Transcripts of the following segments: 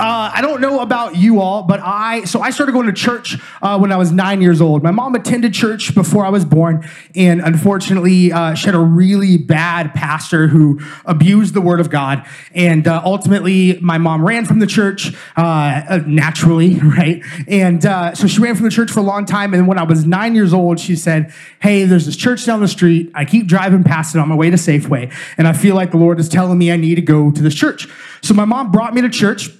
Uh, I don't know about you all, but I so I started going to church uh, when I was nine years old. My mom attended church before I was born, and unfortunately, uh, she had a really bad pastor who abused the word of God. And uh, ultimately, my mom ran from the church uh, uh, naturally, right? And so she ran from the church for a long time. And when I was nine years old, she said, "Hey, there's this church down the street. I keep driving past it on my way to Safeway, and I feel like the Lord is telling me I need to go to this church." So my mom brought me to church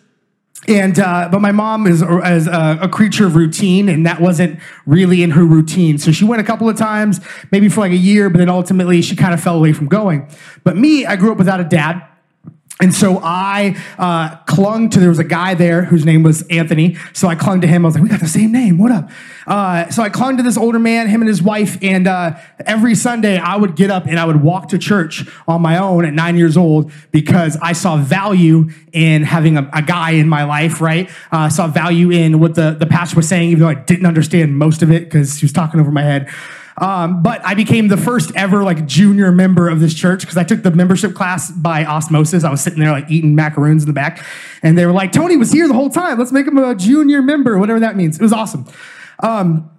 and uh, but my mom is, is a, a, creature of routine, and that wasn't really in her routine. So she went a couple of times, maybe for like a year, but then ultimately she kind of fell away from going. But me, I grew up without a dad. And so I uh, clung to, there was a guy there whose name was Anthony. So I clung to him. I was like, we got the same name. What up? Uh, so I clung to this older man, him and his wife. And uh, every Sunday I would get up and I would walk to church on my own at nine years old because I saw value in having a, a guy in my life, right? Uh, I saw value in what the, the pastor was saying, even though I didn't understand most of it because he was talking over my head. Um, but I became the first ever like junior member of this church because I took the membership class by osmosis. I was sitting there like eating macaroons in the back, and they were like, "Tony was here the whole time. Let's make him a junior member, whatever that means." It was awesome. Um,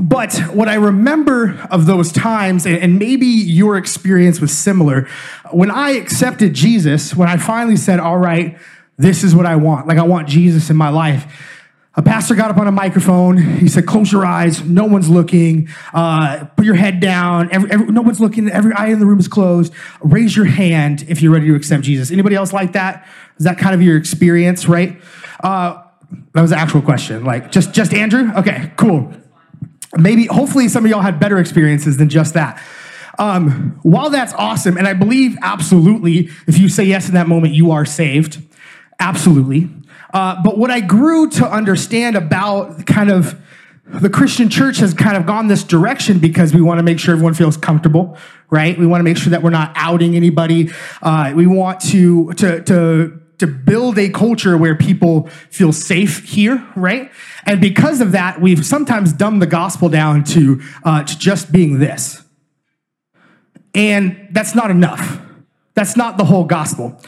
but what I remember of those times, and maybe your experience was similar, when I accepted Jesus, when I finally said, All right, this is what I want, like I want Jesus in my life a pastor got up on a microphone. He said, Close your eyes. No one's looking. Uh, put your head down. Every, every, no one's looking. Every eye in the room is closed. Raise your hand if you're ready to accept Jesus. Anybody else like that? Is that kind of your experience, right? Uh, that was an actual question. Like, just, just Andrew? Okay, cool. Maybe, hopefully, some of y'all had better experiences than just that. Um, while that's awesome, and I believe absolutely, if you say yes in that moment, you are saved. Absolutely. Uh, but what I grew to understand about kind of the Christian church has kind of gone this direction because we want to make sure everyone feels comfortable, right? We want to make sure that we're not outing anybody. Uh, we want to, to, to, to build a culture where people feel safe here, right? And because of that, we've sometimes dumbed the gospel down to, uh, to just being this. And that's not enough. That's not the whole gospel.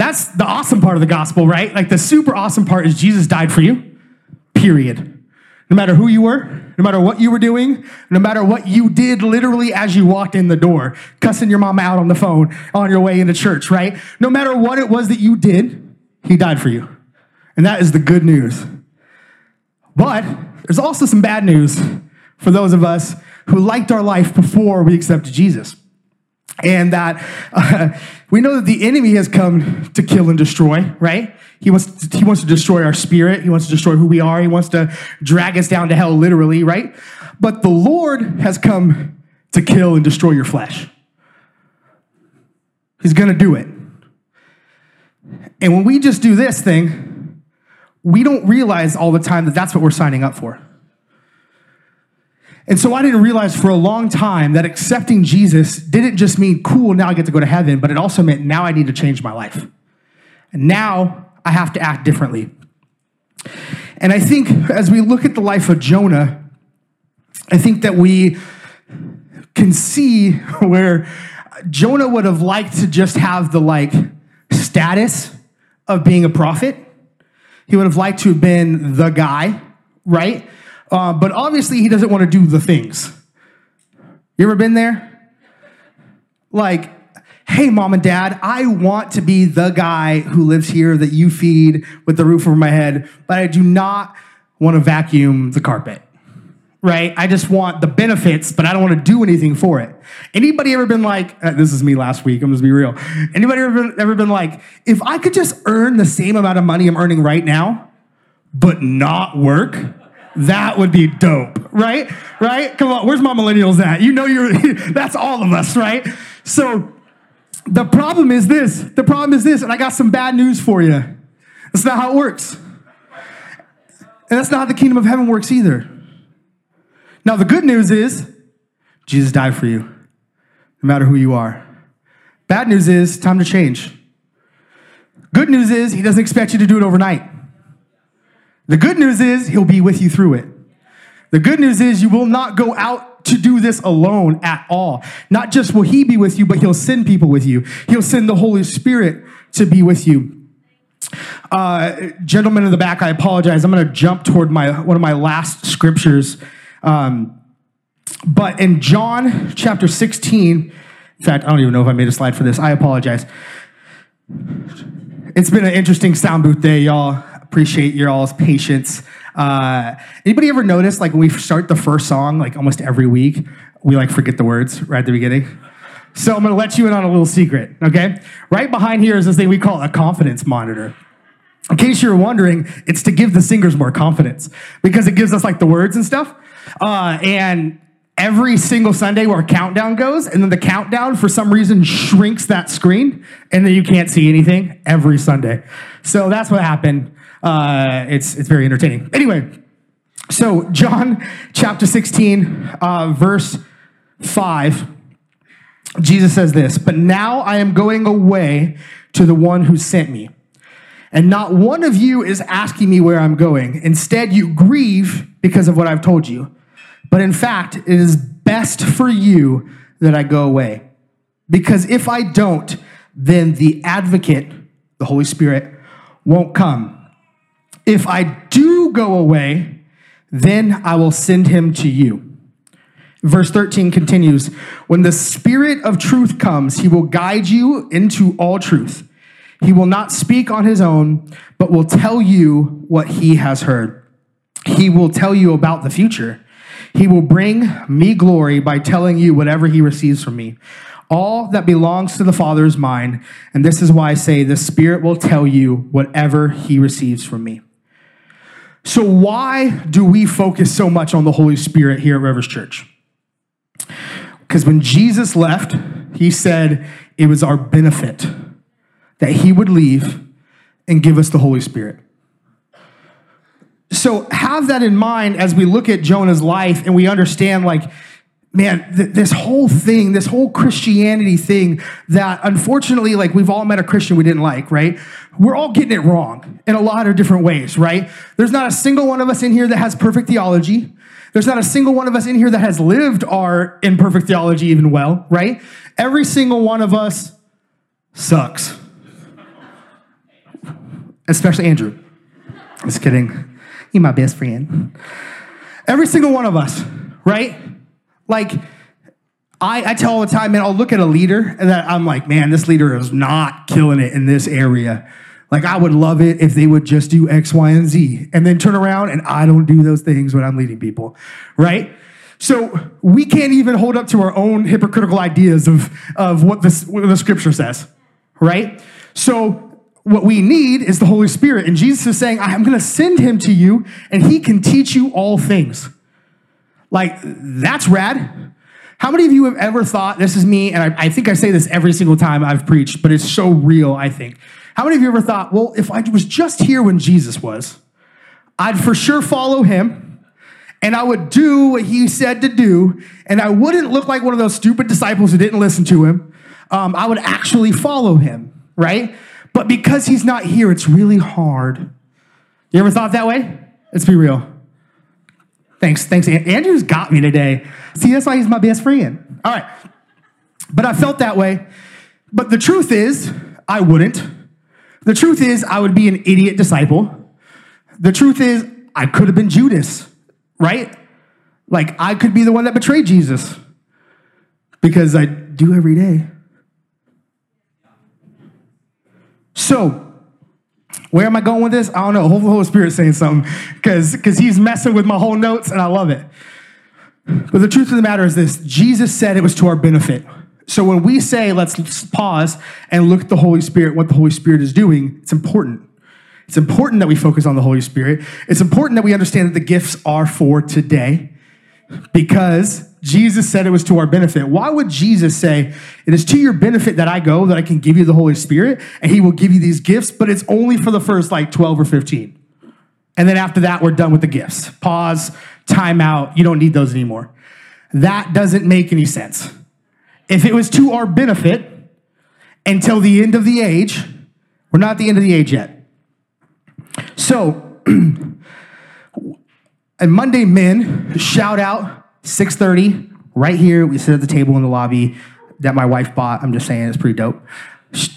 That's the awesome part of the gospel, right? Like the super awesome part is Jesus died for you, period. No matter who you were, no matter what you were doing, no matter what you did literally as you walked in the door, cussing your mom out on the phone on your way into church, right? No matter what it was that you did, he died for you. And that is the good news. But there's also some bad news for those of us who liked our life before we accepted Jesus and that uh, we know that the enemy has come to kill and destroy right? He wants to, he wants to destroy our spirit. He wants to destroy who we are. He wants to drag us down to hell literally right? But the lord has come to kill and destroy your flesh. He's going to do it. And when we just do this thing we don't realize all the time that that's what we're signing up for and so I didn't realize for a long time that accepting Jesus didn't just mean, cool, now I get to go to heaven, but it also meant now I need to change my life. And now I have to act differently. And I think as we look at the life of Jonah, I think that we can see where Jonah would have liked to just have the like status of being a prophet. He would have liked to have been the guy, right? Uh, but obviously, he doesn't want to do the things. You ever been there? Like, hey, mom and dad, I want to be the guy who lives here that you feed with the roof over my head, but I do not want to vacuum the carpet. Right? I just want the benefits, but I don't want to do anything for it. Anybody ever been like, uh, this is me last week, I'm just be real. Anybody ever been, ever been like, if I could just earn the same amount of money I'm earning right now, but not work, That would be dope, right? Right? Come on, where's my millennials at? You know you're that's all of us, right? So the problem is this. The problem is this, and I got some bad news for you. That's not how it works. And that's not how the kingdom of heaven works either. Now, the good news is Jesus died for you, no matter who you are. Bad news is time to change. Good news is he doesn't expect you to do it overnight. The good news is he'll be with you through it. The good news is you will not go out to do this alone at all. Not just will he be with you, but he'll send people with you. He'll send the Holy Spirit to be with you. Uh, gentlemen in the back, I apologize. I'm going to jump toward my one of my last scriptures. Um, but in John chapter 16, in fact, I don't even know if I made a slide for this. I apologize. It's been an interesting sound booth day, y'all. Appreciate your all's patience. Uh, anybody ever notice, like when we start the first song, like almost every week, we like forget the words right at the beginning? So I'm gonna let you in on a little secret, okay? Right behind here is this thing we call a confidence monitor. In case you're wondering, it's to give the singers more confidence because it gives us like the words and stuff. Uh, and every single Sunday where a countdown goes, and then the countdown for some reason shrinks that screen, and then you can't see anything every Sunday. So that's what happened. Uh, it's it's very entertaining. Anyway, so John chapter 16, uh, verse 5, Jesus says this, but now I am going away to the one who sent me. And not one of you is asking me where I'm going. Instead, you grieve because of what I've told you. But in fact, it is best for you that I go away. Because if I don't, then the advocate, the Holy Spirit, won't come. If I do go away, then I will send him to you. Verse 13 continues When the Spirit of truth comes, he will guide you into all truth. He will not speak on his own, but will tell you what he has heard. He will tell you about the future. He will bring me glory by telling you whatever he receives from me. All that belongs to the Father is mine, and this is why I say the Spirit will tell you whatever he receives from me. So, why do we focus so much on the Holy Spirit here at Rivers Church? Because when Jesus left, he said it was our benefit that he would leave and give us the Holy Spirit. So have that in mind as we look at Jonah's life and we understand, like, man, th- this whole thing, this whole Christianity thing that unfortunately, like, we've all met a Christian we didn't like, right? We're all getting it wrong in a lot of different ways, right? There's not a single one of us in here that has perfect theology. There's not a single one of us in here that has lived our imperfect theology even well, right? Every single one of us sucks. Especially Andrew. Just kidding. You're my best friend. Every single one of us, right? Like, I, I tell all the time, man, I'll look at a leader and I'm like, man, this leader is not killing it in this area. Like, I would love it if they would just do X, Y, and Z and then turn around and I don't do those things when I'm leading people, right? So we can't even hold up to our own hypocritical ideas of, of what, this, what the scripture says, right? So what we need is the Holy Spirit. And Jesus is saying, I'm going to send him to you and he can teach you all things. Like, that's rad. How many of you have ever thought, this is me, and I, I, think I say this every single time I've preached, but it's so real, I think. How many of you ever thought, well, if I was just here when Jesus was, I'd for sure follow him, and I would do what he said to do, and I wouldn't look like one of those stupid disciples who didn't listen to him. Um, I would actually follow him, right? But because he's not here, it's really hard. You ever thought that way? Let's be real. Thanks, thanks. Andrew's got me today. See, that's why he's my best friend. All right. But I felt that way. But the truth is, I wouldn't. The truth is, I would be an idiot disciple. The truth is, I could have been Judas, right? Like, I could be the one that betrayed Jesus because I do every day. So, where am I going with this? I don't know. Hopefully, the Holy Spirit's saying something because because he's messing with my whole notes and I love it. But the truth of the matter is this Jesus said it was to our benefit. So when we say, let's pause and look at the Holy Spirit, what the Holy Spirit is doing, it's important. It's important that we focus on the Holy Spirit. It's important that we understand that the gifts are for today because Jesus said it was to our benefit. Why would Jesus say, It is to your benefit that I go, that I can give you the Holy Spirit, and He will give you these gifts, but it's only for the first like 12 or 15. And then after that, we're done with the gifts. Pause, time out. You don't need those anymore. That doesn't make any sense. If it was to our benefit until the end of the age, we're not at the end of the age yet. So, and Monday men, shout out 6:30 right here. We sit at the table in the lobby that my wife bought. I'm just saying it's pretty dope.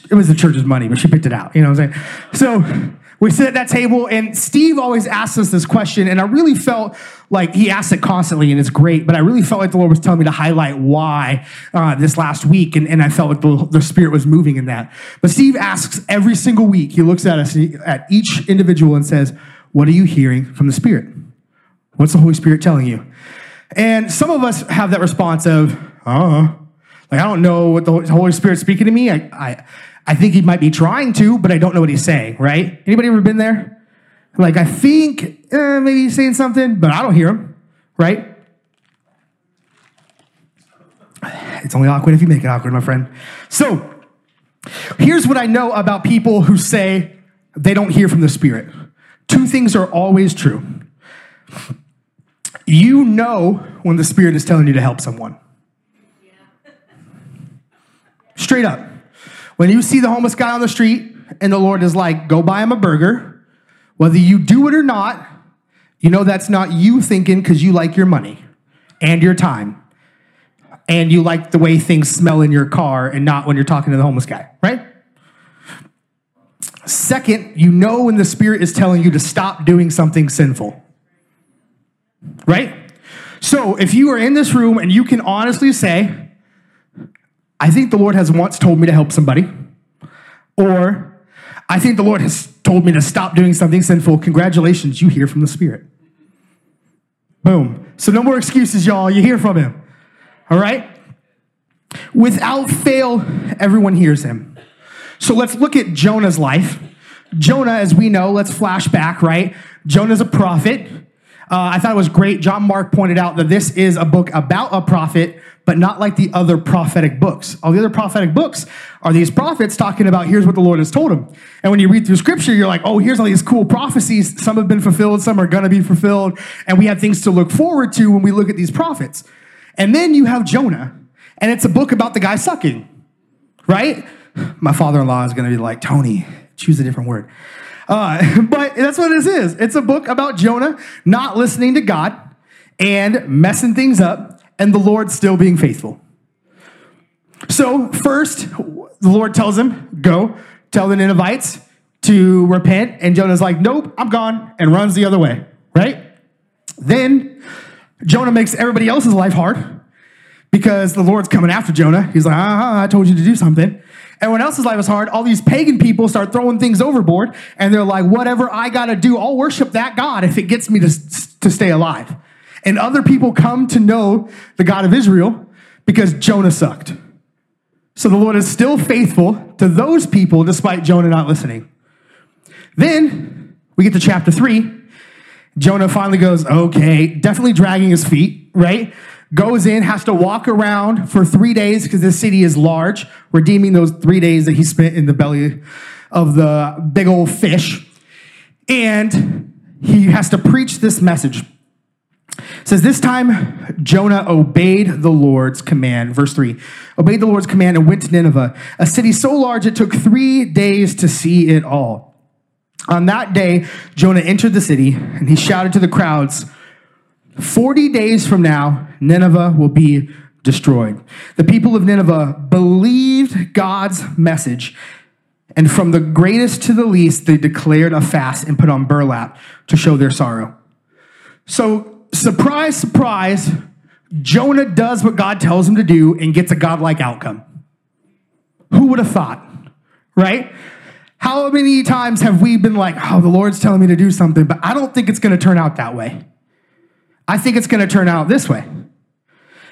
It was the church's money, but she picked it out. You know what I'm saying? So we sit at that table, and Steve always asks us this question, and I really felt like he asks it constantly, and it's great. But I really felt like the Lord was telling me to highlight why uh, this last week, and, and I felt like the, the Spirit was moving in that. But Steve asks every single week. He looks at us at each individual and says, "What are you hearing from the Spirit? What's the Holy Spirit telling you?" And some of us have that response of, "Uh, like I don't know what the Holy Spirit's speaking to me. I, I I think he might be trying to, but I don't know what he's saying, right? Anybody ever been there? Like, I think eh, maybe he's saying something, but I don't hear him, right? It's only awkward if you make it awkward, my friend. So, here's what I know about people who say they don't hear from the Spirit. Two things are always true. You know when the Spirit is telling you to help someone. Straight up. When you see the homeless guy on the street and the Lord is like, go buy him a burger, whether you do it or not, you know that's not you thinking because you like your money and your time and you like the way things smell in your car and not when you're talking to the homeless guy, right? Second, you know when the Spirit is telling you to stop doing something sinful, right? So if you are in this room and you can honestly say, I think the Lord has once told me to help somebody, or I think the Lord has told me to stop doing something sinful. Congratulations, you hear from the Spirit. Boom. So no more excuses, y'all. You hear from Him. All right? Without fail, everyone hears Him. So let's look at Jonah's life. Jonah, as we know, let's flash back, right? Jonah's a prophet. Uh, I thought it was great. John Mark pointed out that this is a book about a prophet but not like the other prophetic books. All the other prophetic books are these prophets talking about here's what the Lord has told them. And when you read through scripture, you're like, oh, here's all these cool prophecies. Some have been fulfilled, some are going to be fulfilled. And we have things to look forward to when we look at these prophets. And then you have Jonah, and it's a book about the guy sucking, right? My father in law is going to be like, Tony, choose a different word. Uh, but that's what this is. It's a book about Jonah not listening to God and messing things up and the Lord still being faithful. So, first, the Lord tells him, Go, tell the Ninevites to repent. And Jonah's like, Nope, I'm gone, and runs the other way, right? Then Jonah makes everybody else's life hard because the Lord's coming after Jonah. He's like, Ah, I told you to do something. Everyone else's life is hard. All these pagan people start throwing things overboard, and they're like, Whatever I got to do, I'll worship that God if it gets me to, to stay alive. And other people come to know the God of Israel because Jonah sucked. So the Lord is still faithful to those people despite Jonah not listening. Then we get to chapter three. Jonah finally goes, okay, definitely dragging his feet, right? Goes in, has to walk around for three days because this city is large, redeeming those three days that he spent in the belly of the big old fish. And he has to preach this message. It says, This time Jonah obeyed the Lord's command. Verse 3 obeyed the Lord's command and went to Nineveh, a city so large it took three days to see it all. On that day, Jonah entered the city and he shouted to the crowds, 40 days from now, Nineveh will be destroyed. The people of Nineveh believed God's message, and from the greatest to the least, they declared a fast and put on burlap to show their sorrow. So surprise, surprise, Jonah does what God tells him to do and gets a godlike outcome. Who would have thought? Right? How many times have we been like, oh, the Lord's telling me to do something, but I don't think it's going to turn out that way. I think it's going to turn out this way.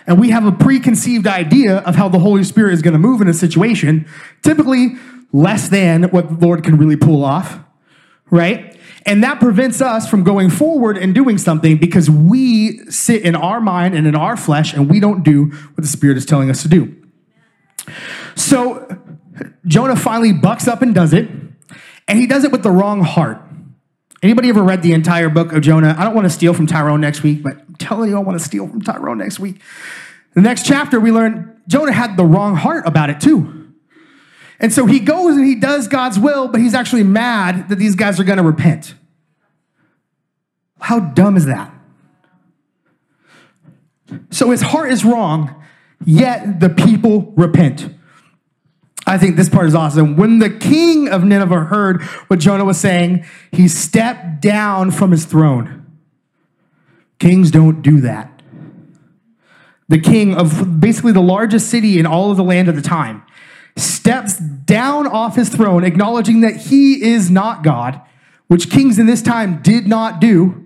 And we have a preconceived idea of how the Holy Spirit is going to move in a situation, typically less than what the Lord can really pull off, right? And that prevents us from going forward and doing something because we sit in our mind and in our flesh and we don't do what the Spirit is telling us to do. So Jonah finally bucks up and does it, and he does it with the wrong heart. Anybody ever read the entire book of Jonah? I don't want to steal from Tyrone next week, but I'm telling you, I want to steal from Tyrone next week. The next chapter, we learn Jonah had the wrong heart about it too. And so he goes and he does God's will, but he's actually mad that these guys are going to repent. How dumb is that? So his heart is wrong, yet the people repent. I think this part is awesome. When the king of Nineveh heard what Jonah was saying, he stepped down from his throne. Kings don't do that. The king of basically the largest city in all of the land at the time steps down off his throne, acknowledging that he is not God, which kings in this time did not do,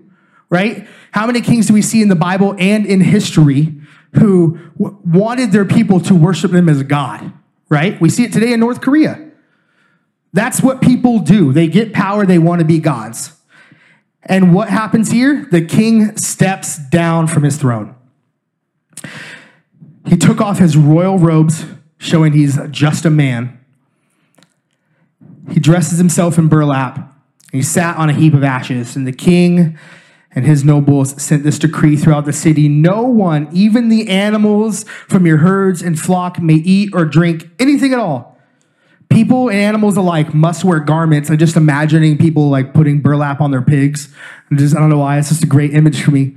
right? How many kings do we see in the Bible and in history who wanted their people to worship them as God? Right? We see it today in North Korea. That's what people do. They get power, they want to be gods. And what happens here? The king steps down from his throne. He took off his royal robes, showing he's just a man. He dresses himself in burlap. He sat on a heap of ashes, and the king and his nobles sent this decree throughout the city no one, even the animals from your herds and flock, may eat or drink anything at all. People and animals alike must wear garments. I'm just imagining people like putting burlap on their pigs. I'm just, I don't know why. It's just a great image for me.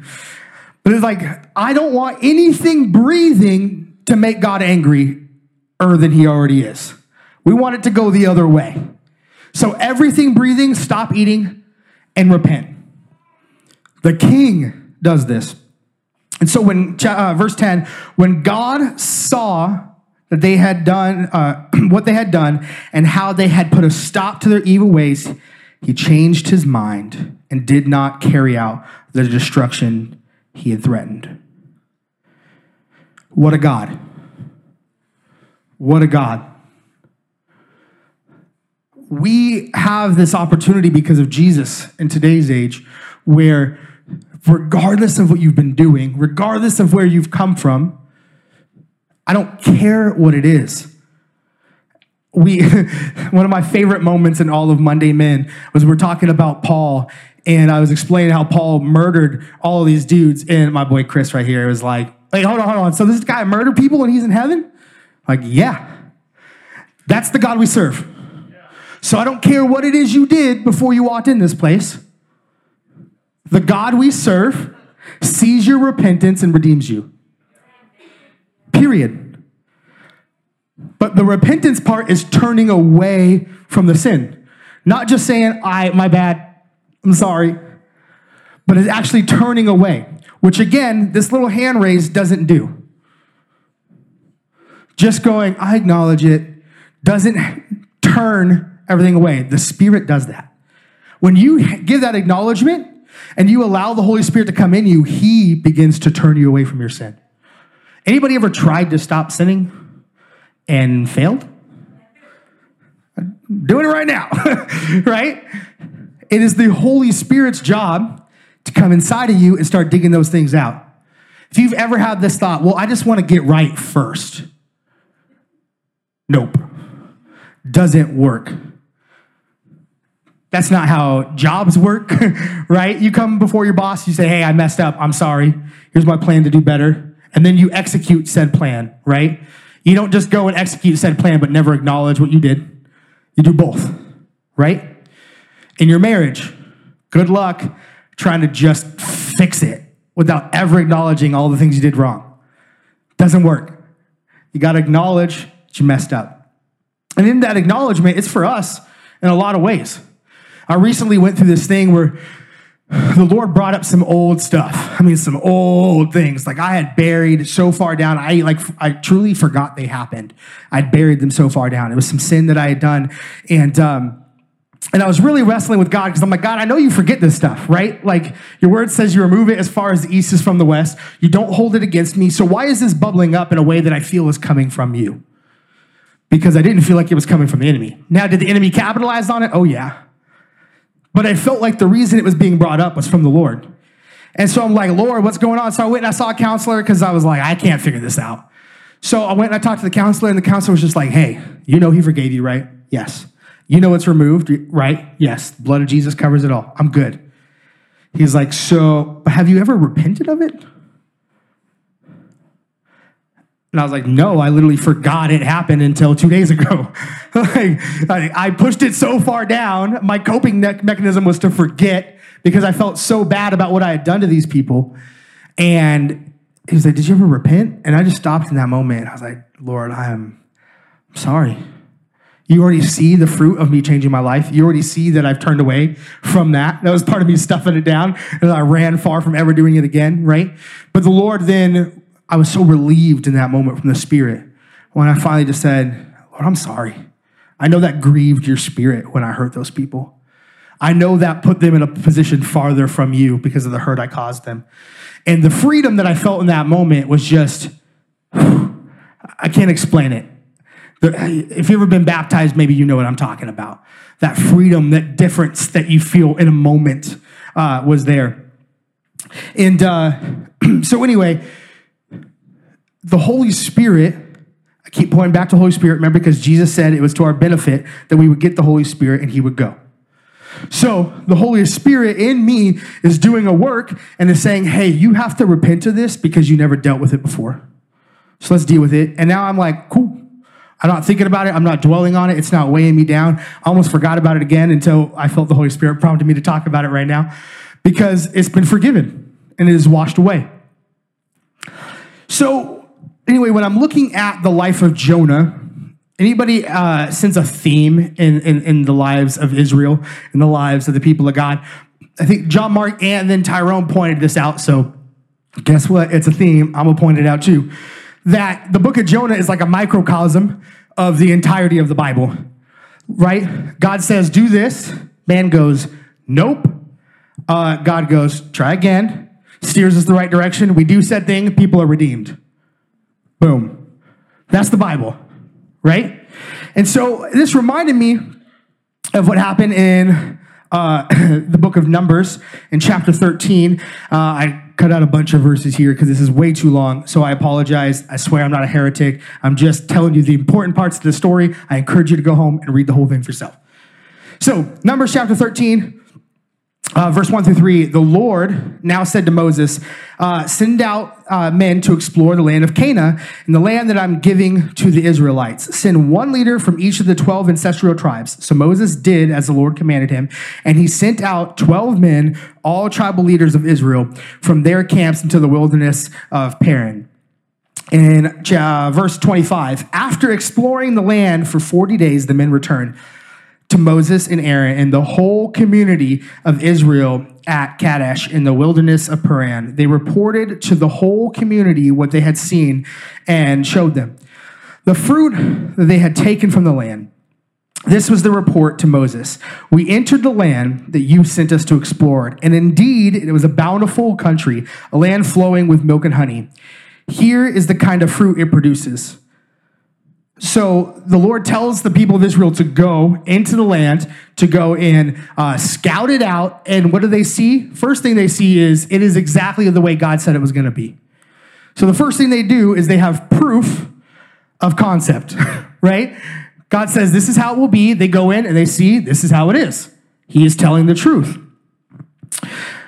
But it's like, I don't want anything breathing to make God angry or than he already is. We want it to go the other way. So everything breathing, stop eating and repent. The king does this. And so when uh, verse 10, when God saw that they had done uh, what they had done and how they had put a stop to their evil ways, he changed his mind and did not carry out the destruction he had threatened. What a God. What a God. We have this opportunity because of Jesus in today's age where regardless of what you've been doing, regardless of where you've come from, I don't care what it is. We, one of my favorite moments in all of Monday Men was we're talking about Paul, and I was explaining how Paul murdered all these dudes. And my boy Chris right here was like, "Hey, hold on, hold on. So this guy murdered people and he's in heaven?" Like, yeah, that's the God we serve. So I don't care what it is you did before you walked in this place. The God we serve sees your repentance and redeems you. Period. But the repentance part is turning away from the sin. Not just saying, I, my bad, I'm sorry, but it's actually turning away, which again, this little hand raise doesn't do. Just going, I acknowledge it, doesn't turn everything away. The Spirit does that. When you give that acknowledgement, and you allow the Holy Spirit to come in you, He begins to turn you away from your sin. Anybody ever tried to stop sinning and failed? Doing it right now, right? It is the Holy Spirit's job to come inside of you and start digging those things out. If you've ever had this thought, well, I just want to get right first. Nope. Doesn't work. That's not how jobs work, right? You come before your boss, you say, Hey, I messed up. I'm sorry. Here's my plan to do better. And then you execute said plan, right? You don't just go and execute said plan, but never acknowledge what you did. You do both, right? In your marriage, good luck trying to just fix it without ever acknowledging all the things you did wrong. Doesn't work. You got to acknowledge that you messed up. And in that acknowledgement, it's for us in a lot of ways. I recently went through this thing where the Lord brought up some old stuff. I mean, some old things. Like I had buried so far down. I like I truly forgot they happened. I'd buried them so far down. It was some sin that I had done, and um, and I was really wrestling with God because I'm like, God, I know you forget this stuff, right? Like your word says you remove it as far as the east is from the west. You don't hold it against me. So why is this bubbling up in a way that I feel is coming from you? Because I didn't feel like it was coming from the enemy. Now, did the enemy capitalize on it? Oh yeah. But I felt like the reason it was being brought up was from the Lord. And so I'm like, Lord, what's going on? So I went and I saw a counselor because I was like, I can't figure this out. So I went and I talked to the counselor, and the counselor was just like, hey, you know he forgave you, right? Yes. You know it's removed, right? Yes. The blood of Jesus covers it all. I'm good. He's like, so have you ever repented of it? And I was like, no, I literally forgot it happened until two days ago. like, I pushed it so far down. My coping me- mechanism was to forget because I felt so bad about what I had done to these people. And he was like, Did you ever repent? And I just stopped in that moment. I was like, Lord, I am sorry. You already see the fruit of me changing my life. You already see that I've turned away from that. That was part of me stuffing it down. And I ran far from ever doing it again, right? But the Lord then, I was so relieved in that moment from the Spirit when I finally just said, Lord, I'm sorry. I know that grieved your spirit when I hurt those people. I know that put them in a position farther from you because of the hurt I caused them. And the freedom that I felt in that moment was just, I can't explain it. If you've ever been baptized, maybe you know what I'm talking about. That freedom, that difference that you feel in a moment uh, was there. And uh, so, anyway, the Holy Spirit, I keep pointing back to Holy Spirit, remember, because Jesus said it was to our benefit that we would get the Holy Spirit and He would go. So the Holy Spirit in me is doing a work and is saying, hey, you have to repent of this because you never dealt with it before. So let's deal with it. And now I'm like, cool. I'm not thinking about it. I'm not dwelling on it. It's not weighing me down. I almost forgot about it again until I felt the Holy Spirit prompted me to talk about it right now because it's been forgiven and it is washed away. So, anyway, when I'm looking at the life of Jonah, Anybody uh, sense a theme in, in, in the lives of Israel, in the lives of the people of God? I think John Mark and then Tyrone pointed this out. So guess what? It's a theme. I'm gonna point it out too. That the book of Jonah is like a microcosm of the entirety of the Bible, right? God says, do this. Man goes, nope. Uh, God goes, try again. Steers us the right direction. We do said thing. People are redeemed. Boom. That's the Bible right? And so this reminded me of what happened in uh, the book of Numbers in chapter 13. Uh, I cut out a bunch of verses here because this is way too long, so I apologize. I swear I'm not a heretic. I'm just telling you the important parts of the story. I encourage you to go home and read the whole thing for yourself. So, Numbers chapter 13, uh, verse 1 through 3 the lord now said to moses uh, send out uh, men to explore the land of canaan and the land that i'm giving to the israelites. Send one leader from each of the 12 ancestral tribes. So moses did as the lord commanded him and he sent out 12 men all tribal leaders of israel from their camps into the wilderness of paran. In uh, verse 25 after exploring the land for 40 days the men returned to Moses and Aaron and the whole community of Israel at Kadesh in the wilderness of Paran. They reported to the whole community what they had seen and showed them the fruit that they had taken from the land. This was the report to Moses. We entered the land that you sent us to explore, and indeed it was a bountiful country, a land flowing with milk and honey. Here is the kind of fruit it produces so the Lord tells the people of Israel to go into the land, to go and uh, scout it out. And what do they see? First thing they see is it is exactly the way God said it was going to be. So the first thing they do is they have proof of concept, right? God says, This is how it will be. They go in and they see, This is how it is. He is telling the truth.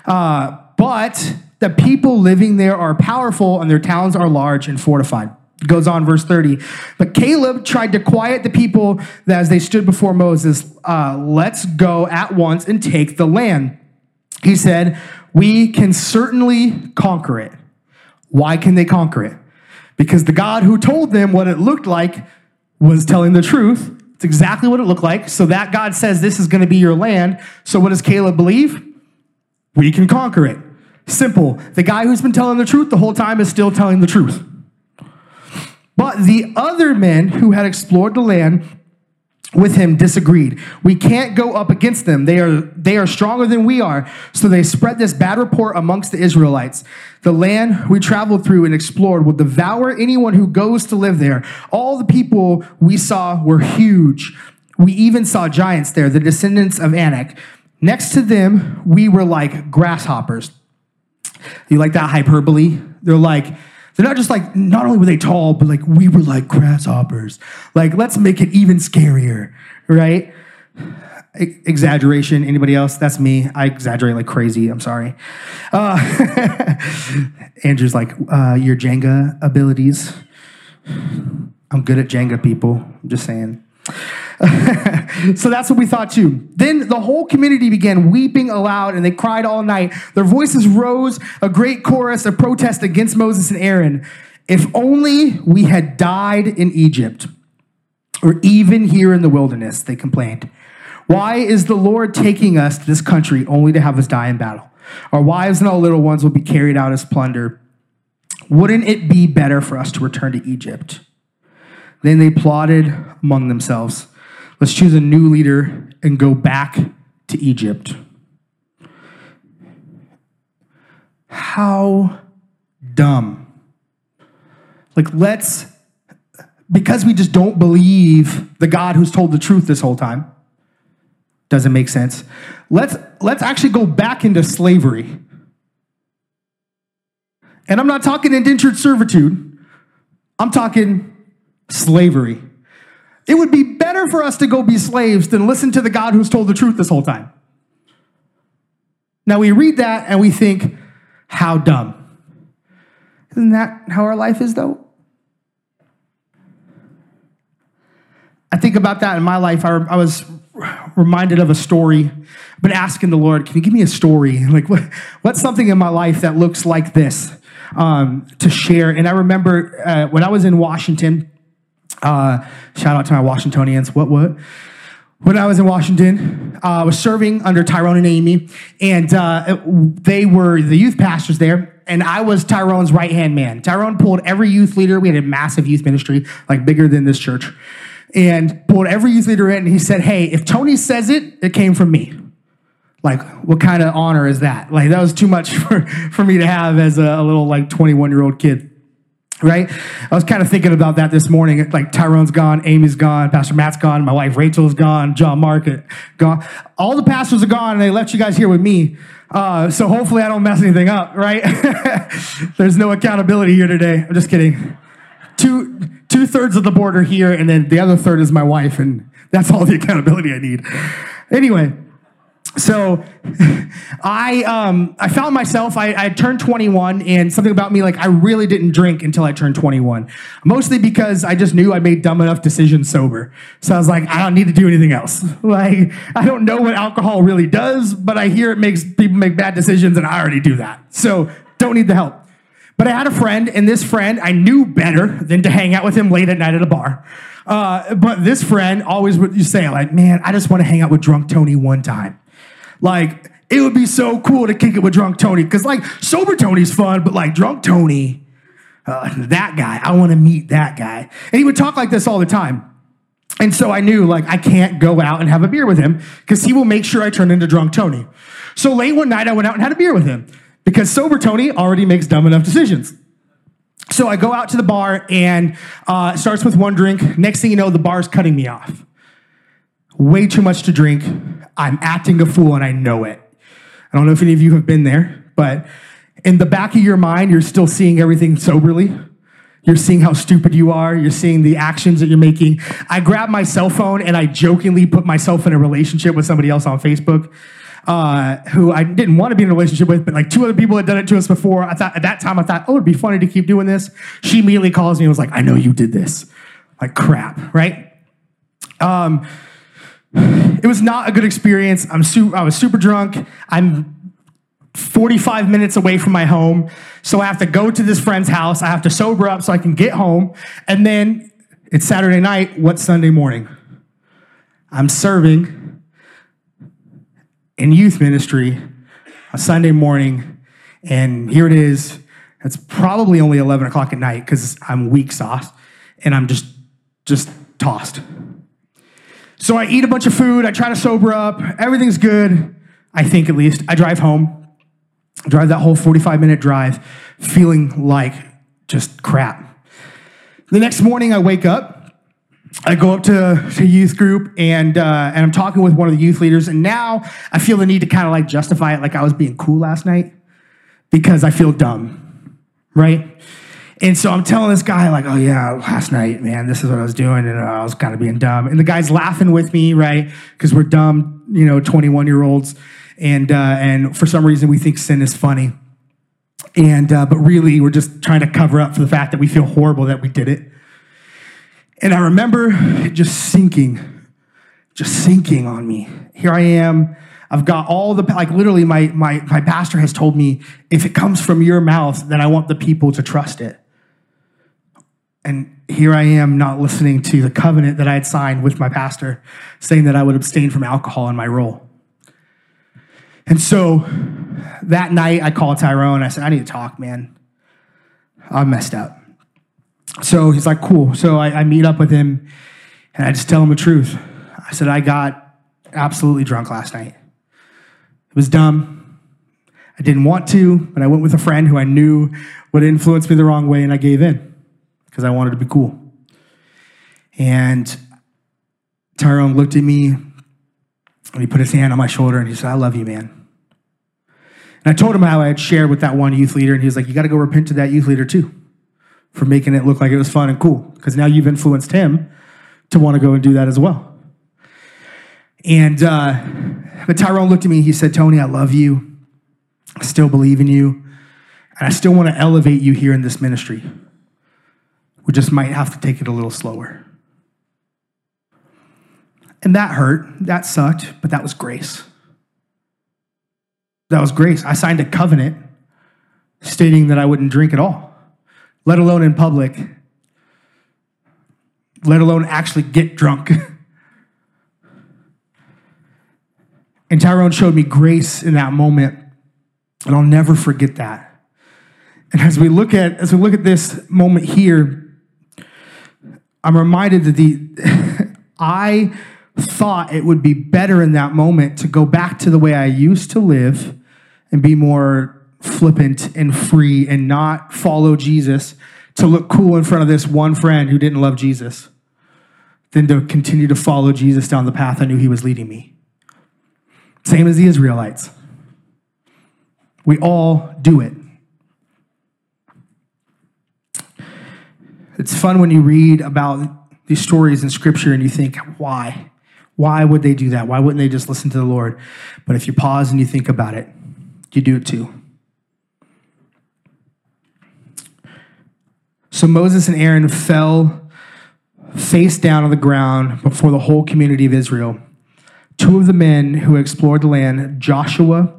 Uh, but the people living there are powerful and their towns are large and fortified goes on verse 30 but caleb tried to quiet the people as they stood before moses uh, let's go at once and take the land. He said we can certainly conquer it. Why can they conquer it? Because the god who told them what it looked like was telling the truth. It's exactly what it looked like. So that god says this is going to be your land. So what does caleb believe? We can conquer it. Simple. The guy who's been telling the truth the whole time is still telling the truth but the other men who had explored the land with him disagreed. We can't go up against them. They are, they are stronger than we are. So they spread this bad report amongst the Israelites. The land we traveled through and explored will devour anyone who goes to live there. All the people we saw were huge. We even saw giants there, the descendants of Anak. Next to them, we were like grasshoppers. You like that hyperbole? They're like, they're not just like, not only were they tall, but like we were like grasshoppers. Like, let's make it even scarier, right? Exaggeration. Anybody else? That's me. I exaggerate like crazy. I'm sorry. Uh, Andrew's like, uh, your Jenga abilities. I'm good at Jenga, people. I'm just saying. so that's what we thought too. Then the whole community began weeping aloud and they cried all night. Their voices rose, a great chorus of protest against Moses and Aaron. If only we had died in Egypt or even here in the wilderness, they complained. Why is the Lord taking us to this country only to have us die in battle? Our wives and our little ones will be carried out as plunder. Wouldn't it be better for us to return to Egypt? Then they plotted among themselves let's choose a new leader and go back to Egypt. How dumb. Like, let's, because we just don't believe the God who's told the truth this whole time, doesn't make sense. Let's, let's actually go back into slavery. And I'm not talking indentured servitude, I'm talking slavery. It would be better for us to go be slaves than listen to the God who's told the truth this whole time. Now we read that and we think, how dumb. Isn't that how our life is, though? I think about that in my life. I, I was reminded of a story. I've been asking the Lord, can you give me a story? Like, what, what's something in my life that looks like this um, to share? And I remember uh, when I was in Washington, uh, shout out to my Washingtonians. What, what? When I was in Washington, uh, I was serving under Tyrone and Amy, and uh, they were the youth pastors there, and I was Tyrone's right hand man. Tyrone pulled every youth leader. We had a massive youth ministry, like bigger than this church, and pulled every youth leader in, and he said, Hey, if Tony says it, it came from me. Like, what kind of honor is that? Like, that was too much for, for me to have as a, a little, like, 21 year old kid right? I was kind of thinking about that this morning. Like Tyrone's gone, Amy's gone, Pastor Matt's gone, my wife Rachel's gone, John Mark's gone. All the pastors are gone, and they left you guys here with me. Uh, so hopefully I don't mess anything up, right? There's no accountability here today. I'm just kidding. Two two thirds of the board are here, and then the other third is my wife, and that's all the accountability I need. Anyway so I um, I found myself I, I turned 21 and something about me like I really didn't drink until I turned 21 mostly because I just knew I made dumb enough decisions sober. So I was like I don't need to do anything else. Like I don't know what alcohol really does but I hear it makes people make bad decisions and I already do that. So don't need the help. But I had a friend and this friend I knew better than to hang out with him late at night at a bar. Uh, but this friend always would say like man I just want to hang out with drunk Tony one time like, it would be so cool to kick it with drunk Tony. Cause like sober Tony's fun, but like drunk Tony, uh, that guy, I want to meet that guy. And he would talk like this all the time. And so I knew like I can't go out and have a beer with him because he will make sure I turn into drunk Tony. So late one night I went out and had a beer with him because sober Tony already makes dumb enough decisions. So I go out to the bar and uh, starts with one drink. Next thing you know, the bar's cutting me off. Way too much to drink I'm acting a fool and I know it. I don't know if any of you have been there, but in the back of your mind, you're still seeing everything soberly. You're seeing how stupid you are. You're seeing the actions that you're making. I grab my cell phone and I jokingly put myself in a relationship with somebody else on Facebook uh, who I didn't want to be in a relationship with, but like two other people had done it to us before. I thought at that time, I thought, oh, it'd be funny to keep doing this. She immediately calls me and was like, I know you did this. Like crap, right? Um, it was not a good experience. I'm su- I was super drunk. I'm 45 minutes away from my home. So I have to go to this friend's house. I have to sober up so I can get home. And then it's Saturday night. What's Sunday morning? I'm serving in youth ministry a Sunday morning. And here it is. It's probably only 11 o'clock at night because I'm weak sauce and I'm just, just tossed. So I eat a bunch of food. I try to sober up. Everything's good. I think at least. I drive home. drive that whole 45 minute drive feeling like just crap. The next morning I wake up I go up to, to youth group and uh, and I'm talking with one of the youth leaders, and now I feel the need to kind of like justify it, like I was being cool last night because I feel dumb, right? And so I'm telling this guy like, oh yeah, last night, man, this is what I was doing, and I was kind of being dumb. And the guy's laughing with me, right? Because we're dumb, you know, 21 year olds, and uh, and for some reason we think sin is funny, and uh, but really we're just trying to cover up for the fact that we feel horrible that we did it. And I remember it just sinking, just sinking on me. Here I am. I've got all the, like literally my, my, my pastor has told me, if it comes from your mouth, then I want the people to trust it. And here I am not listening to the covenant that I had signed with my pastor, saying that I would abstain from alcohol in my role. And so that night I called Tyrone. I said, I need to talk, man. I'm messed up. So he's like, cool. So I, I meet up with him and I just tell him the truth. I said, I got absolutely drunk last night. It was dumb. I didn't want to, but I went with a friend who I knew would influence me the wrong way, and I gave in because I wanted to be cool. And Tyrone looked at me and he put his hand on my shoulder and he said, I love you, man. And I told him how I had shared with that one youth leader, and he was like, You got to go repent to that youth leader too for making it look like it was fun and cool because now you've influenced him to want to go and do that as well. And uh, but Tyrone looked at me. He said, "Tony, I love you. I still believe in you, and I still want to elevate you here in this ministry. We just might have to take it a little slower." And that hurt. That sucked, but that was grace. That was grace. I signed a covenant stating that I wouldn't drink at all let alone in public, let alone actually get drunk. and Tyrone showed me grace in that moment, and I'll never forget that. And as we look at as we look at this moment here, I'm reminded that the I thought it would be better in that moment to go back to the way I used to live and be more flippant and free and not follow Jesus to look cool in front of this one friend who didn't love Jesus than to continue to follow Jesus down the path I knew he was leading me. Same as the Israelites. We all do it. It's fun when you read about these stories in scripture and you think, why? Why would they do that? Why wouldn't they just listen to the Lord? But if you pause and you think about it, you do it too. So Moses and Aaron fell face down on the ground before the whole community of Israel. Two of the men who explored the land, Joshua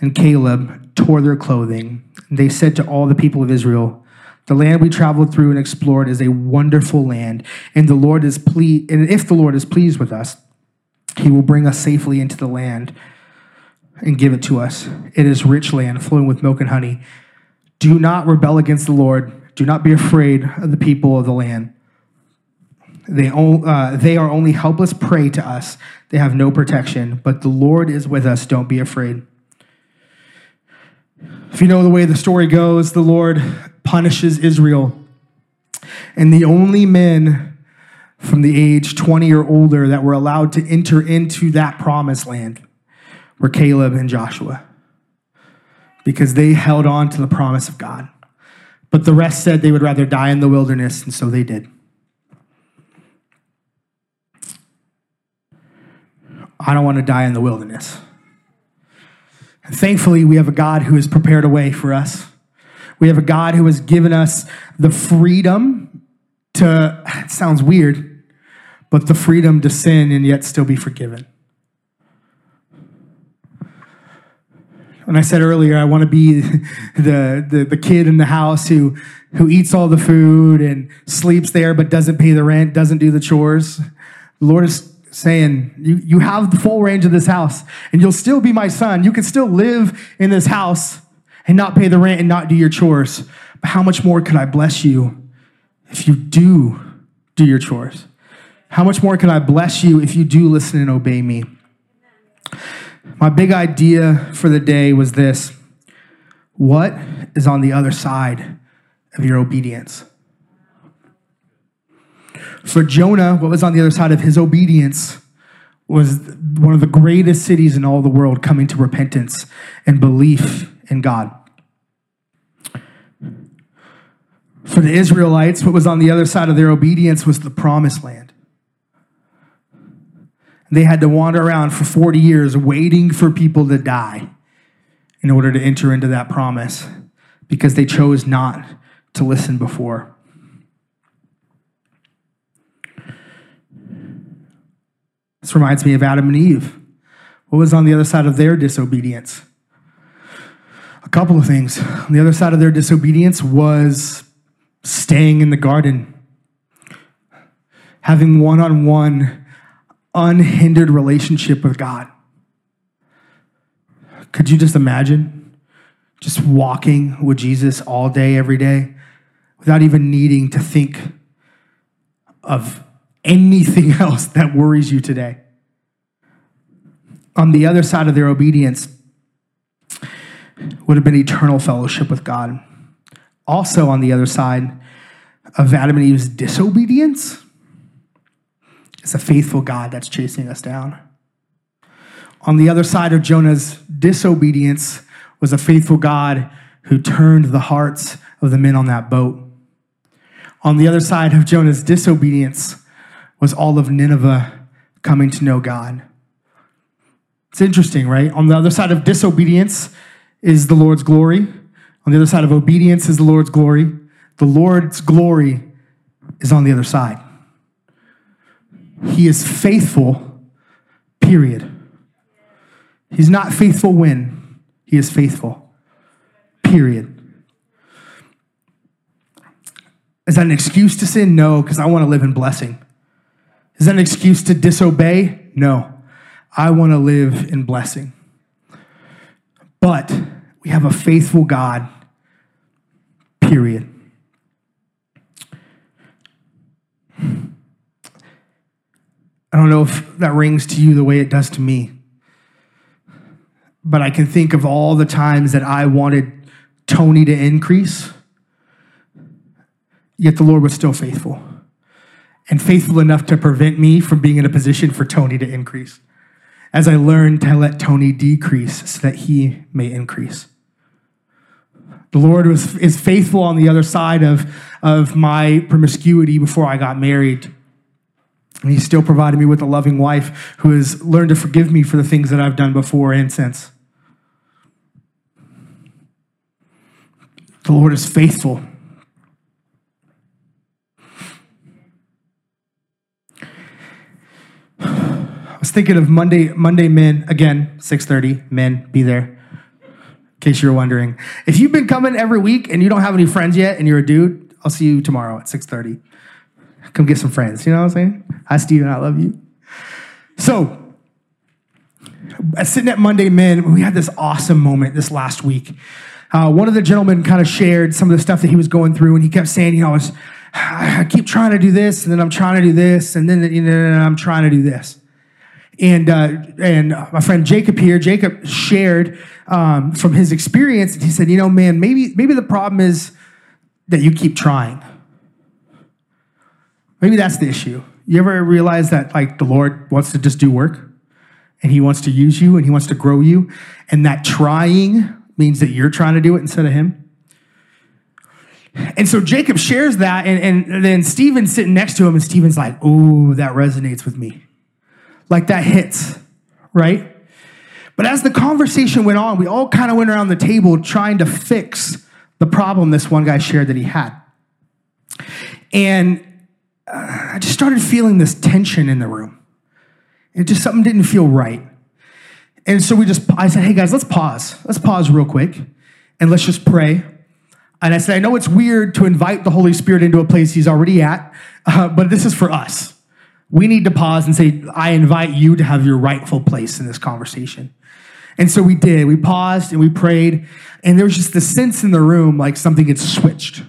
and Caleb, tore their clothing. They said to all the people of Israel, the land we traveled through and explored is a wonderful land, and the Lord is pleased. And if the Lord is pleased with us, He will bring us safely into the land and give it to us. It is rich land, flowing with milk and honey. Do not rebel against the Lord do not be afraid of the people of the land. They, uh, they are only helpless prey to us. They have no protection, but the Lord is with us. Don't be afraid. If you know the way the story goes, the Lord punishes Israel. And the only men from the age 20 or older that were allowed to enter into that promised land were Caleb and Joshua because they held on to the promise of God. But the rest said they would rather die in the wilderness, and so they did. I don't want to die in the wilderness. And thankfully, we have a God who has prepared a way for us. We have a God who has given us the freedom to, it sounds weird, but the freedom to sin and yet still be forgiven. when I said earlier, I want to be the, the, the kid in the house who, who eats all the food and sleeps there but doesn't pay the rent, doesn't do the chores. The Lord is saying, you, you have the full range of this house and you'll still be my son. You can still live in this house and not pay the rent and not do your chores. But how much more could I bless you if you do do your chores? How much more can I bless you if you do listen and obey me? My big idea for the day was this What is on the other side of your obedience? For Jonah, what was on the other side of his obedience was one of the greatest cities in all the world coming to repentance and belief in God. For the Israelites, what was on the other side of their obedience was the promised land. They had to wander around for 40 years waiting for people to die in order to enter into that promise because they chose not to listen before. This reminds me of Adam and Eve. What was on the other side of their disobedience? Couple of things. On the other side of their disobedience was staying in the garden, having one on one, unhindered relationship with God. Could you just imagine just walking with Jesus all day, every day, without even needing to think of anything else that worries you today? On the other side of their obedience would have been eternal fellowship with God. Also, on the other side of Adam and Eve's disobedience, it's a faithful God that's chasing us down. On the other side of Jonah's disobedience was a faithful God who turned the hearts of the men on that boat. On the other side of Jonah's disobedience was all of Nineveh coming to know God. It's interesting, right? On the other side of disobedience is the Lord's glory. On the other side of obedience is the Lord's glory. The Lord's glory is on the other side. He is faithful, period. He's not faithful when, he is faithful. Period. Is that an excuse to sin? No, because I want to live in blessing. Is that an excuse to disobey? No. I want to live in blessing. But we have a faithful God, period. I don't know if that rings to you the way it does to me but I can think of all the times that I wanted Tony to increase, yet the Lord was still faithful and faithful enough to prevent me from being in a position for Tony to increase as I learned to let Tony decrease so that he may increase. The Lord was, is faithful on the other side of, of my promiscuity before I got married. And he still provided me with a loving wife who has learned to forgive me for the things that I've done before and since. The Lord is faithful. Was thinking of Monday, Monday men, again, 6:30, men, be there. In case you're wondering. If you've been coming every week and you don't have any friends yet and you're a dude, I'll see you tomorrow at 6:30. Come get some friends. You know what I'm saying? Hi, Steven, I love you. So, sitting at Monday Men, we had this awesome moment this last week. Uh, one of the gentlemen kind of shared some of the stuff that he was going through, and he kept saying, you know, I, was, I keep trying to do this, and then I'm trying to do this, and then you know, I'm trying to do this. And uh, and my friend Jacob here, Jacob shared um, from his experience, and he said, you know, man, maybe maybe the problem is that you keep trying. Maybe that's the issue. You ever realize that like the Lord wants to just do work, and He wants to use you, and He wants to grow you, and that trying means that you're trying to do it instead of him. And so Jacob shares that, and, and then Stephen's sitting next to him, and Stephen's like, Oh, that resonates with me. Like that hits, right? But as the conversation went on, we all kind of went around the table trying to fix the problem this one guy shared that he had. And uh, I just started feeling this tension in the room. It just something didn't feel right. And so we just, I said, hey guys, let's pause. Let's pause real quick and let's just pray. And I said, I know it's weird to invite the Holy Spirit into a place he's already at, uh, but this is for us. We need to pause and say, I invite you to have your rightful place in this conversation. And so we did. We paused and we prayed, and there was just the sense in the room like something had switched.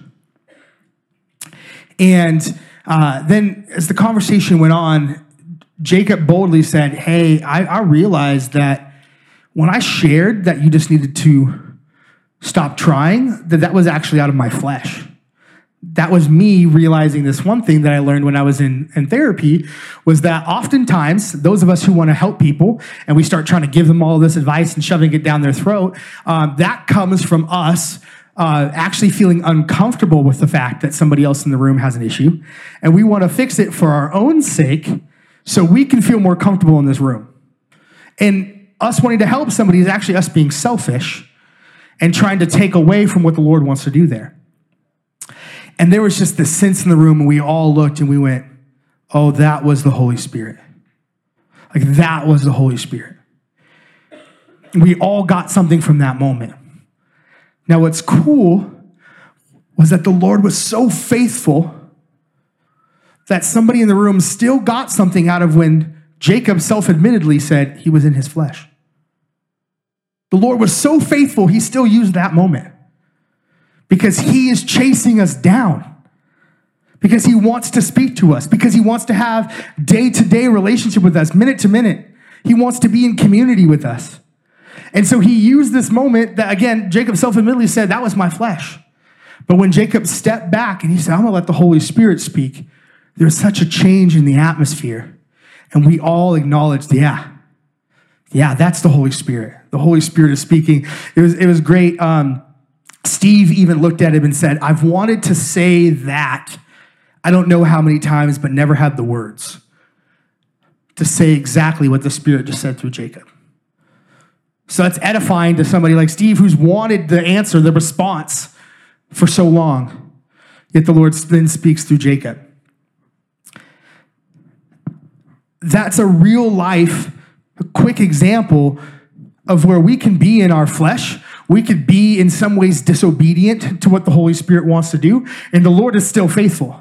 And uh, then as the conversation went on, Jacob boldly said, Hey, I, I realized that when I shared that you just needed to stop trying, that that was actually out of my flesh. That was me realizing this one thing that I learned when I was in, in therapy was that oftentimes those of us who want to help people and we start trying to give them all this advice and shoving it down their throat, um, that comes from us uh, actually feeling uncomfortable with the fact that somebody else in the room has an issue. And we want to fix it for our own sake so we can feel more comfortable in this room. And us wanting to help somebody is actually us being selfish and trying to take away from what the Lord wants to do there. And there was just this sense in the room, and we all looked and we went, Oh, that was the Holy Spirit. Like that was the Holy Spirit. We all got something from that moment. Now, what's cool was that the Lord was so faithful that somebody in the room still got something out of when Jacob self admittedly said he was in his flesh. The Lord was so faithful, he still used that moment because he is chasing us down. Because he wants to speak to us, because he wants to have day to day relationship with us, minute to minute. He wants to be in community with us. And so he used this moment that, again, Jacob self admittedly said, That was my flesh. But when Jacob stepped back and he said, I'm going to let the Holy Spirit speak, there's such a change in the atmosphere. And we all acknowledged, yeah, yeah, that's the Holy Spirit. The Holy Spirit is speaking. It was, it was great. Um, Steve even looked at him and said, I've wanted to say that. I don't know how many times, but never had the words to say exactly what the Spirit just said through Jacob. So that's edifying to somebody like Steve who's wanted the answer, the response for so long. Yet the Lord then speaks through Jacob. That's a real life, a quick example of where we can be in our flesh. We could be in some ways disobedient to what the Holy Spirit wants to do, and the Lord is still faithful.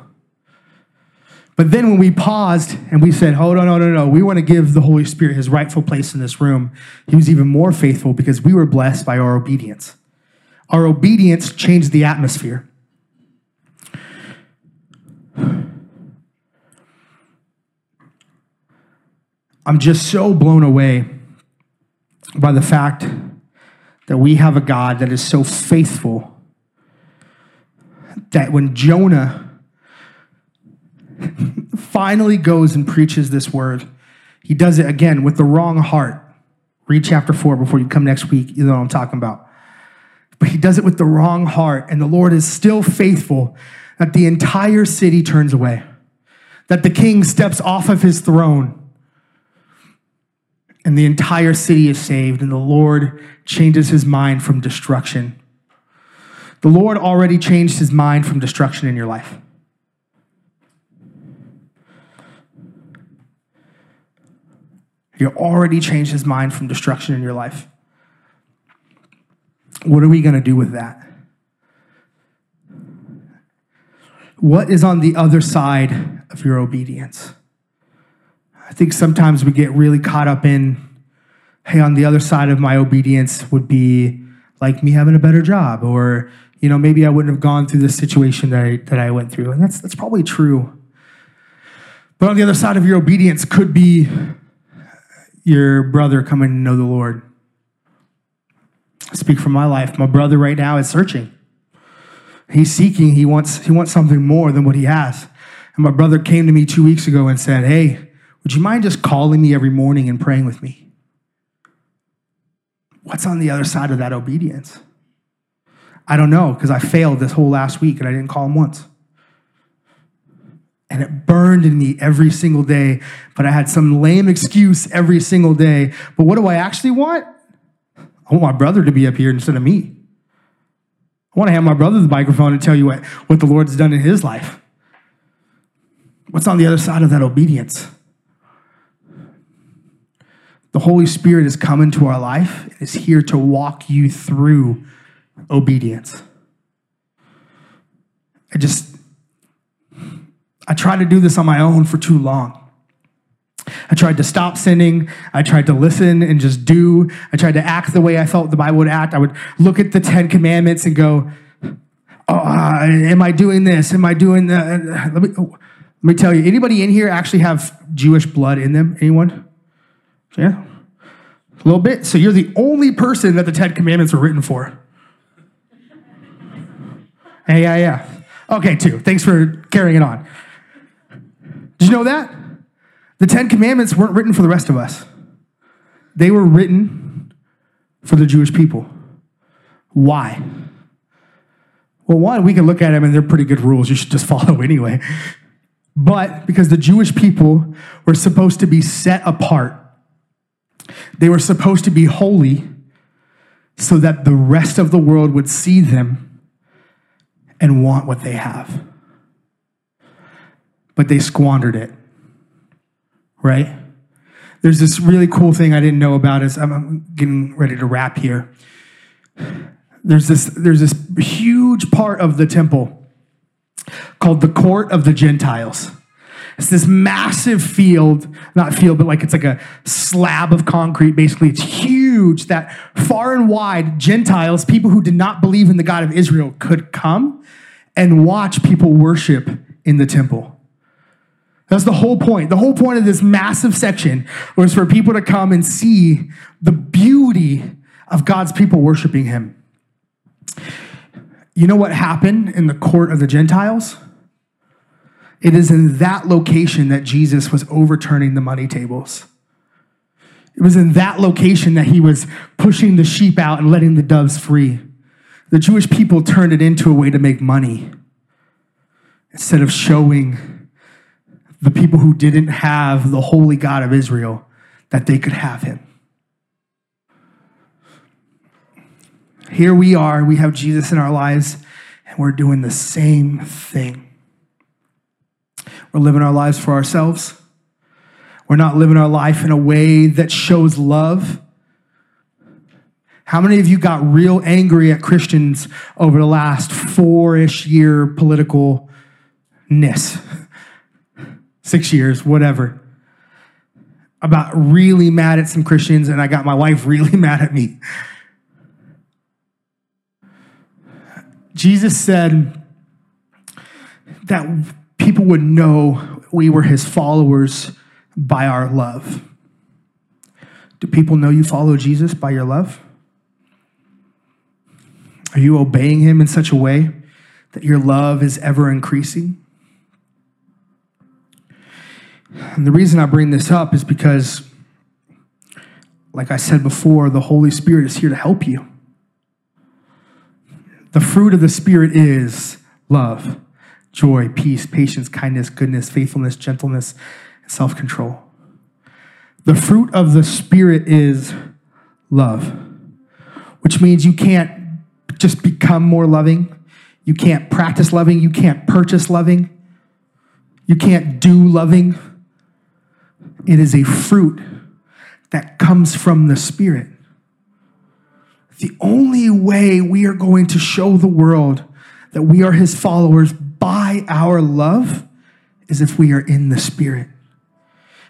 But then when we paused and we said, oh, "Hold on, no, no, no, we want to give the Holy Spirit his rightful place in this room," he was even more faithful because we were blessed by our obedience. Our obedience changed the atmosphere. I'm just so blown away by the fact that we have a God that is so faithful that when Jonah finally goes and preaches this word, he does it again with the wrong heart. Read chapter four before you come next week. You know what I'm talking about. But he does it with the wrong heart, and the Lord is still faithful that the entire city turns away, that the king steps off of his throne, and the entire city is saved, and the Lord changes his mind from destruction. The Lord already changed his mind from destruction in your life. He already changed his mind from destruction in your life. What are we going to do with that? What is on the other side of your obedience? I think sometimes we get really caught up in, hey, on the other side of my obedience would be like me having a better job, or you know, maybe I wouldn't have gone through this situation that I, that I went through. And that's that's probably true. But on the other side of your obedience could be your brother coming to know the Lord. I speak from my life. My brother right now is searching. He's seeking. He wants, he wants something more than what he has. And my brother came to me two weeks ago and said, Hey, would you mind just calling me every morning and praying with me? What's on the other side of that obedience? I don't know because I failed this whole last week and I didn't call him once. And it burned in me every single day, but I had some lame excuse every single day. But what do I actually want? I want my brother to be up here instead of me. I want to have my brother the microphone and tell you what, what the Lord's done in his life. What's on the other side of that obedience? The Holy Spirit is coming to our life and is here to walk you through obedience. I just I tried to do this on my own for too long. I tried to stop sinning. I tried to listen and just do. I tried to act the way I felt the Bible would act. I would look at the Ten Commandments and go, oh, uh, Am I doing this? Am I doing that? Let me, let me tell you, anybody in here actually have Jewish blood in them? Anyone? Yeah? A little bit. So you're the only person that the Ten Commandments were written for. Yeah, yeah, yeah. Okay, two. Thanks for carrying it on. Did you know that? The Ten Commandments weren't written for the rest of us, they were written for the Jewish people. Why? Well, one, we can look at them and they're pretty good rules. You should just follow anyway. But because the Jewish people were supposed to be set apart, they were supposed to be holy so that the rest of the world would see them and want what they have. But they squandered it, right? There's this really cool thing I didn't know about as I'm getting ready to wrap here. There's this, there's this huge part of the temple called the court of the Gentiles. It's this massive field, not field, but like it's like a slab of concrete, basically. It's huge that far and wide Gentiles, people who did not believe in the God of Israel, could come and watch people worship in the temple. That's the whole point. The whole point of this massive section was for people to come and see the beauty of God's people worshiping Him. You know what happened in the court of the Gentiles? It is in that location that Jesus was overturning the money tables. It was in that location that he was pushing the sheep out and letting the doves free. The Jewish people turned it into a way to make money instead of showing the people who didn't have the holy God of Israel that they could have him. Here we are, we have Jesus in our lives, and we're doing the same thing. We're living our lives for ourselves. We're not living our life in a way that shows love. How many of you got real angry at Christians over the last four ish year political ness? Six years, whatever. About really mad at some Christians, and I got my wife really mad at me. Jesus said that people would know we were his followers by our love. Do people know you follow Jesus by your love? Are you obeying him in such a way that your love is ever increasing? And the reason I bring this up is because, like I said before, the Holy Spirit is here to help you. The fruit of the Spirit is love joy, peace, patience, kindness, goodness, faithfulness, gentleness, and self control. The fruit of the Spirit is love, which means you can't just become more loving. You can't practice loving. You can't purchase loving. You can't do loving. It is a fruit that comes from the Spirit. The only way we are going to show the world that we are His followers by our love is if we are in the Spirit,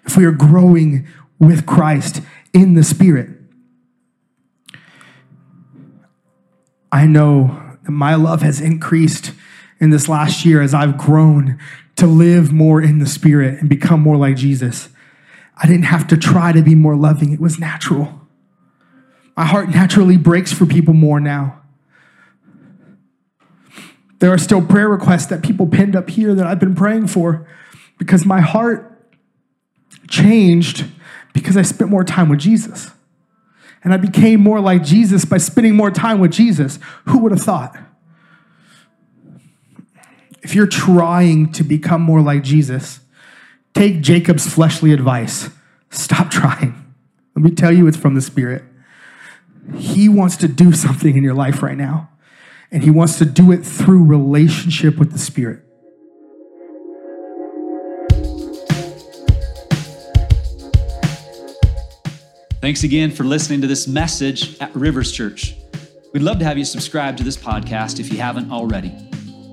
if we are growing with Christ in the Spirit. I know that my love has increased in this last year as I've grown to live more in the Spirit and become more like Jesus. I didn't have to try to be more loving, it was natural. My heart naturally breaks for people more now. There are still prayer requests that people pinned up here that I've been praying for because my heart changed because I spent more time with Jesus. And I became more like Jesus by spending more time with Jesus. Who would have thought? If you're trying to become more like Jesus, take Jacob's fleshly advice. Stop trying. Let me tell you, it's from the Spirit. He wants to do something in your life right now and he wants to do it through relationship with the Spirit. Thanks again for listening to this message at Rivers Church. We'd love to have you subscribe to this podcast if you haven't already.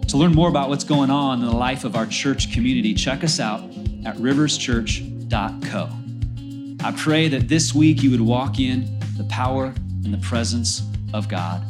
To learn more about what's going on in the life of our church community, check us out at riverschurch.co. I pray that this week you would walk in the power and the presence of God.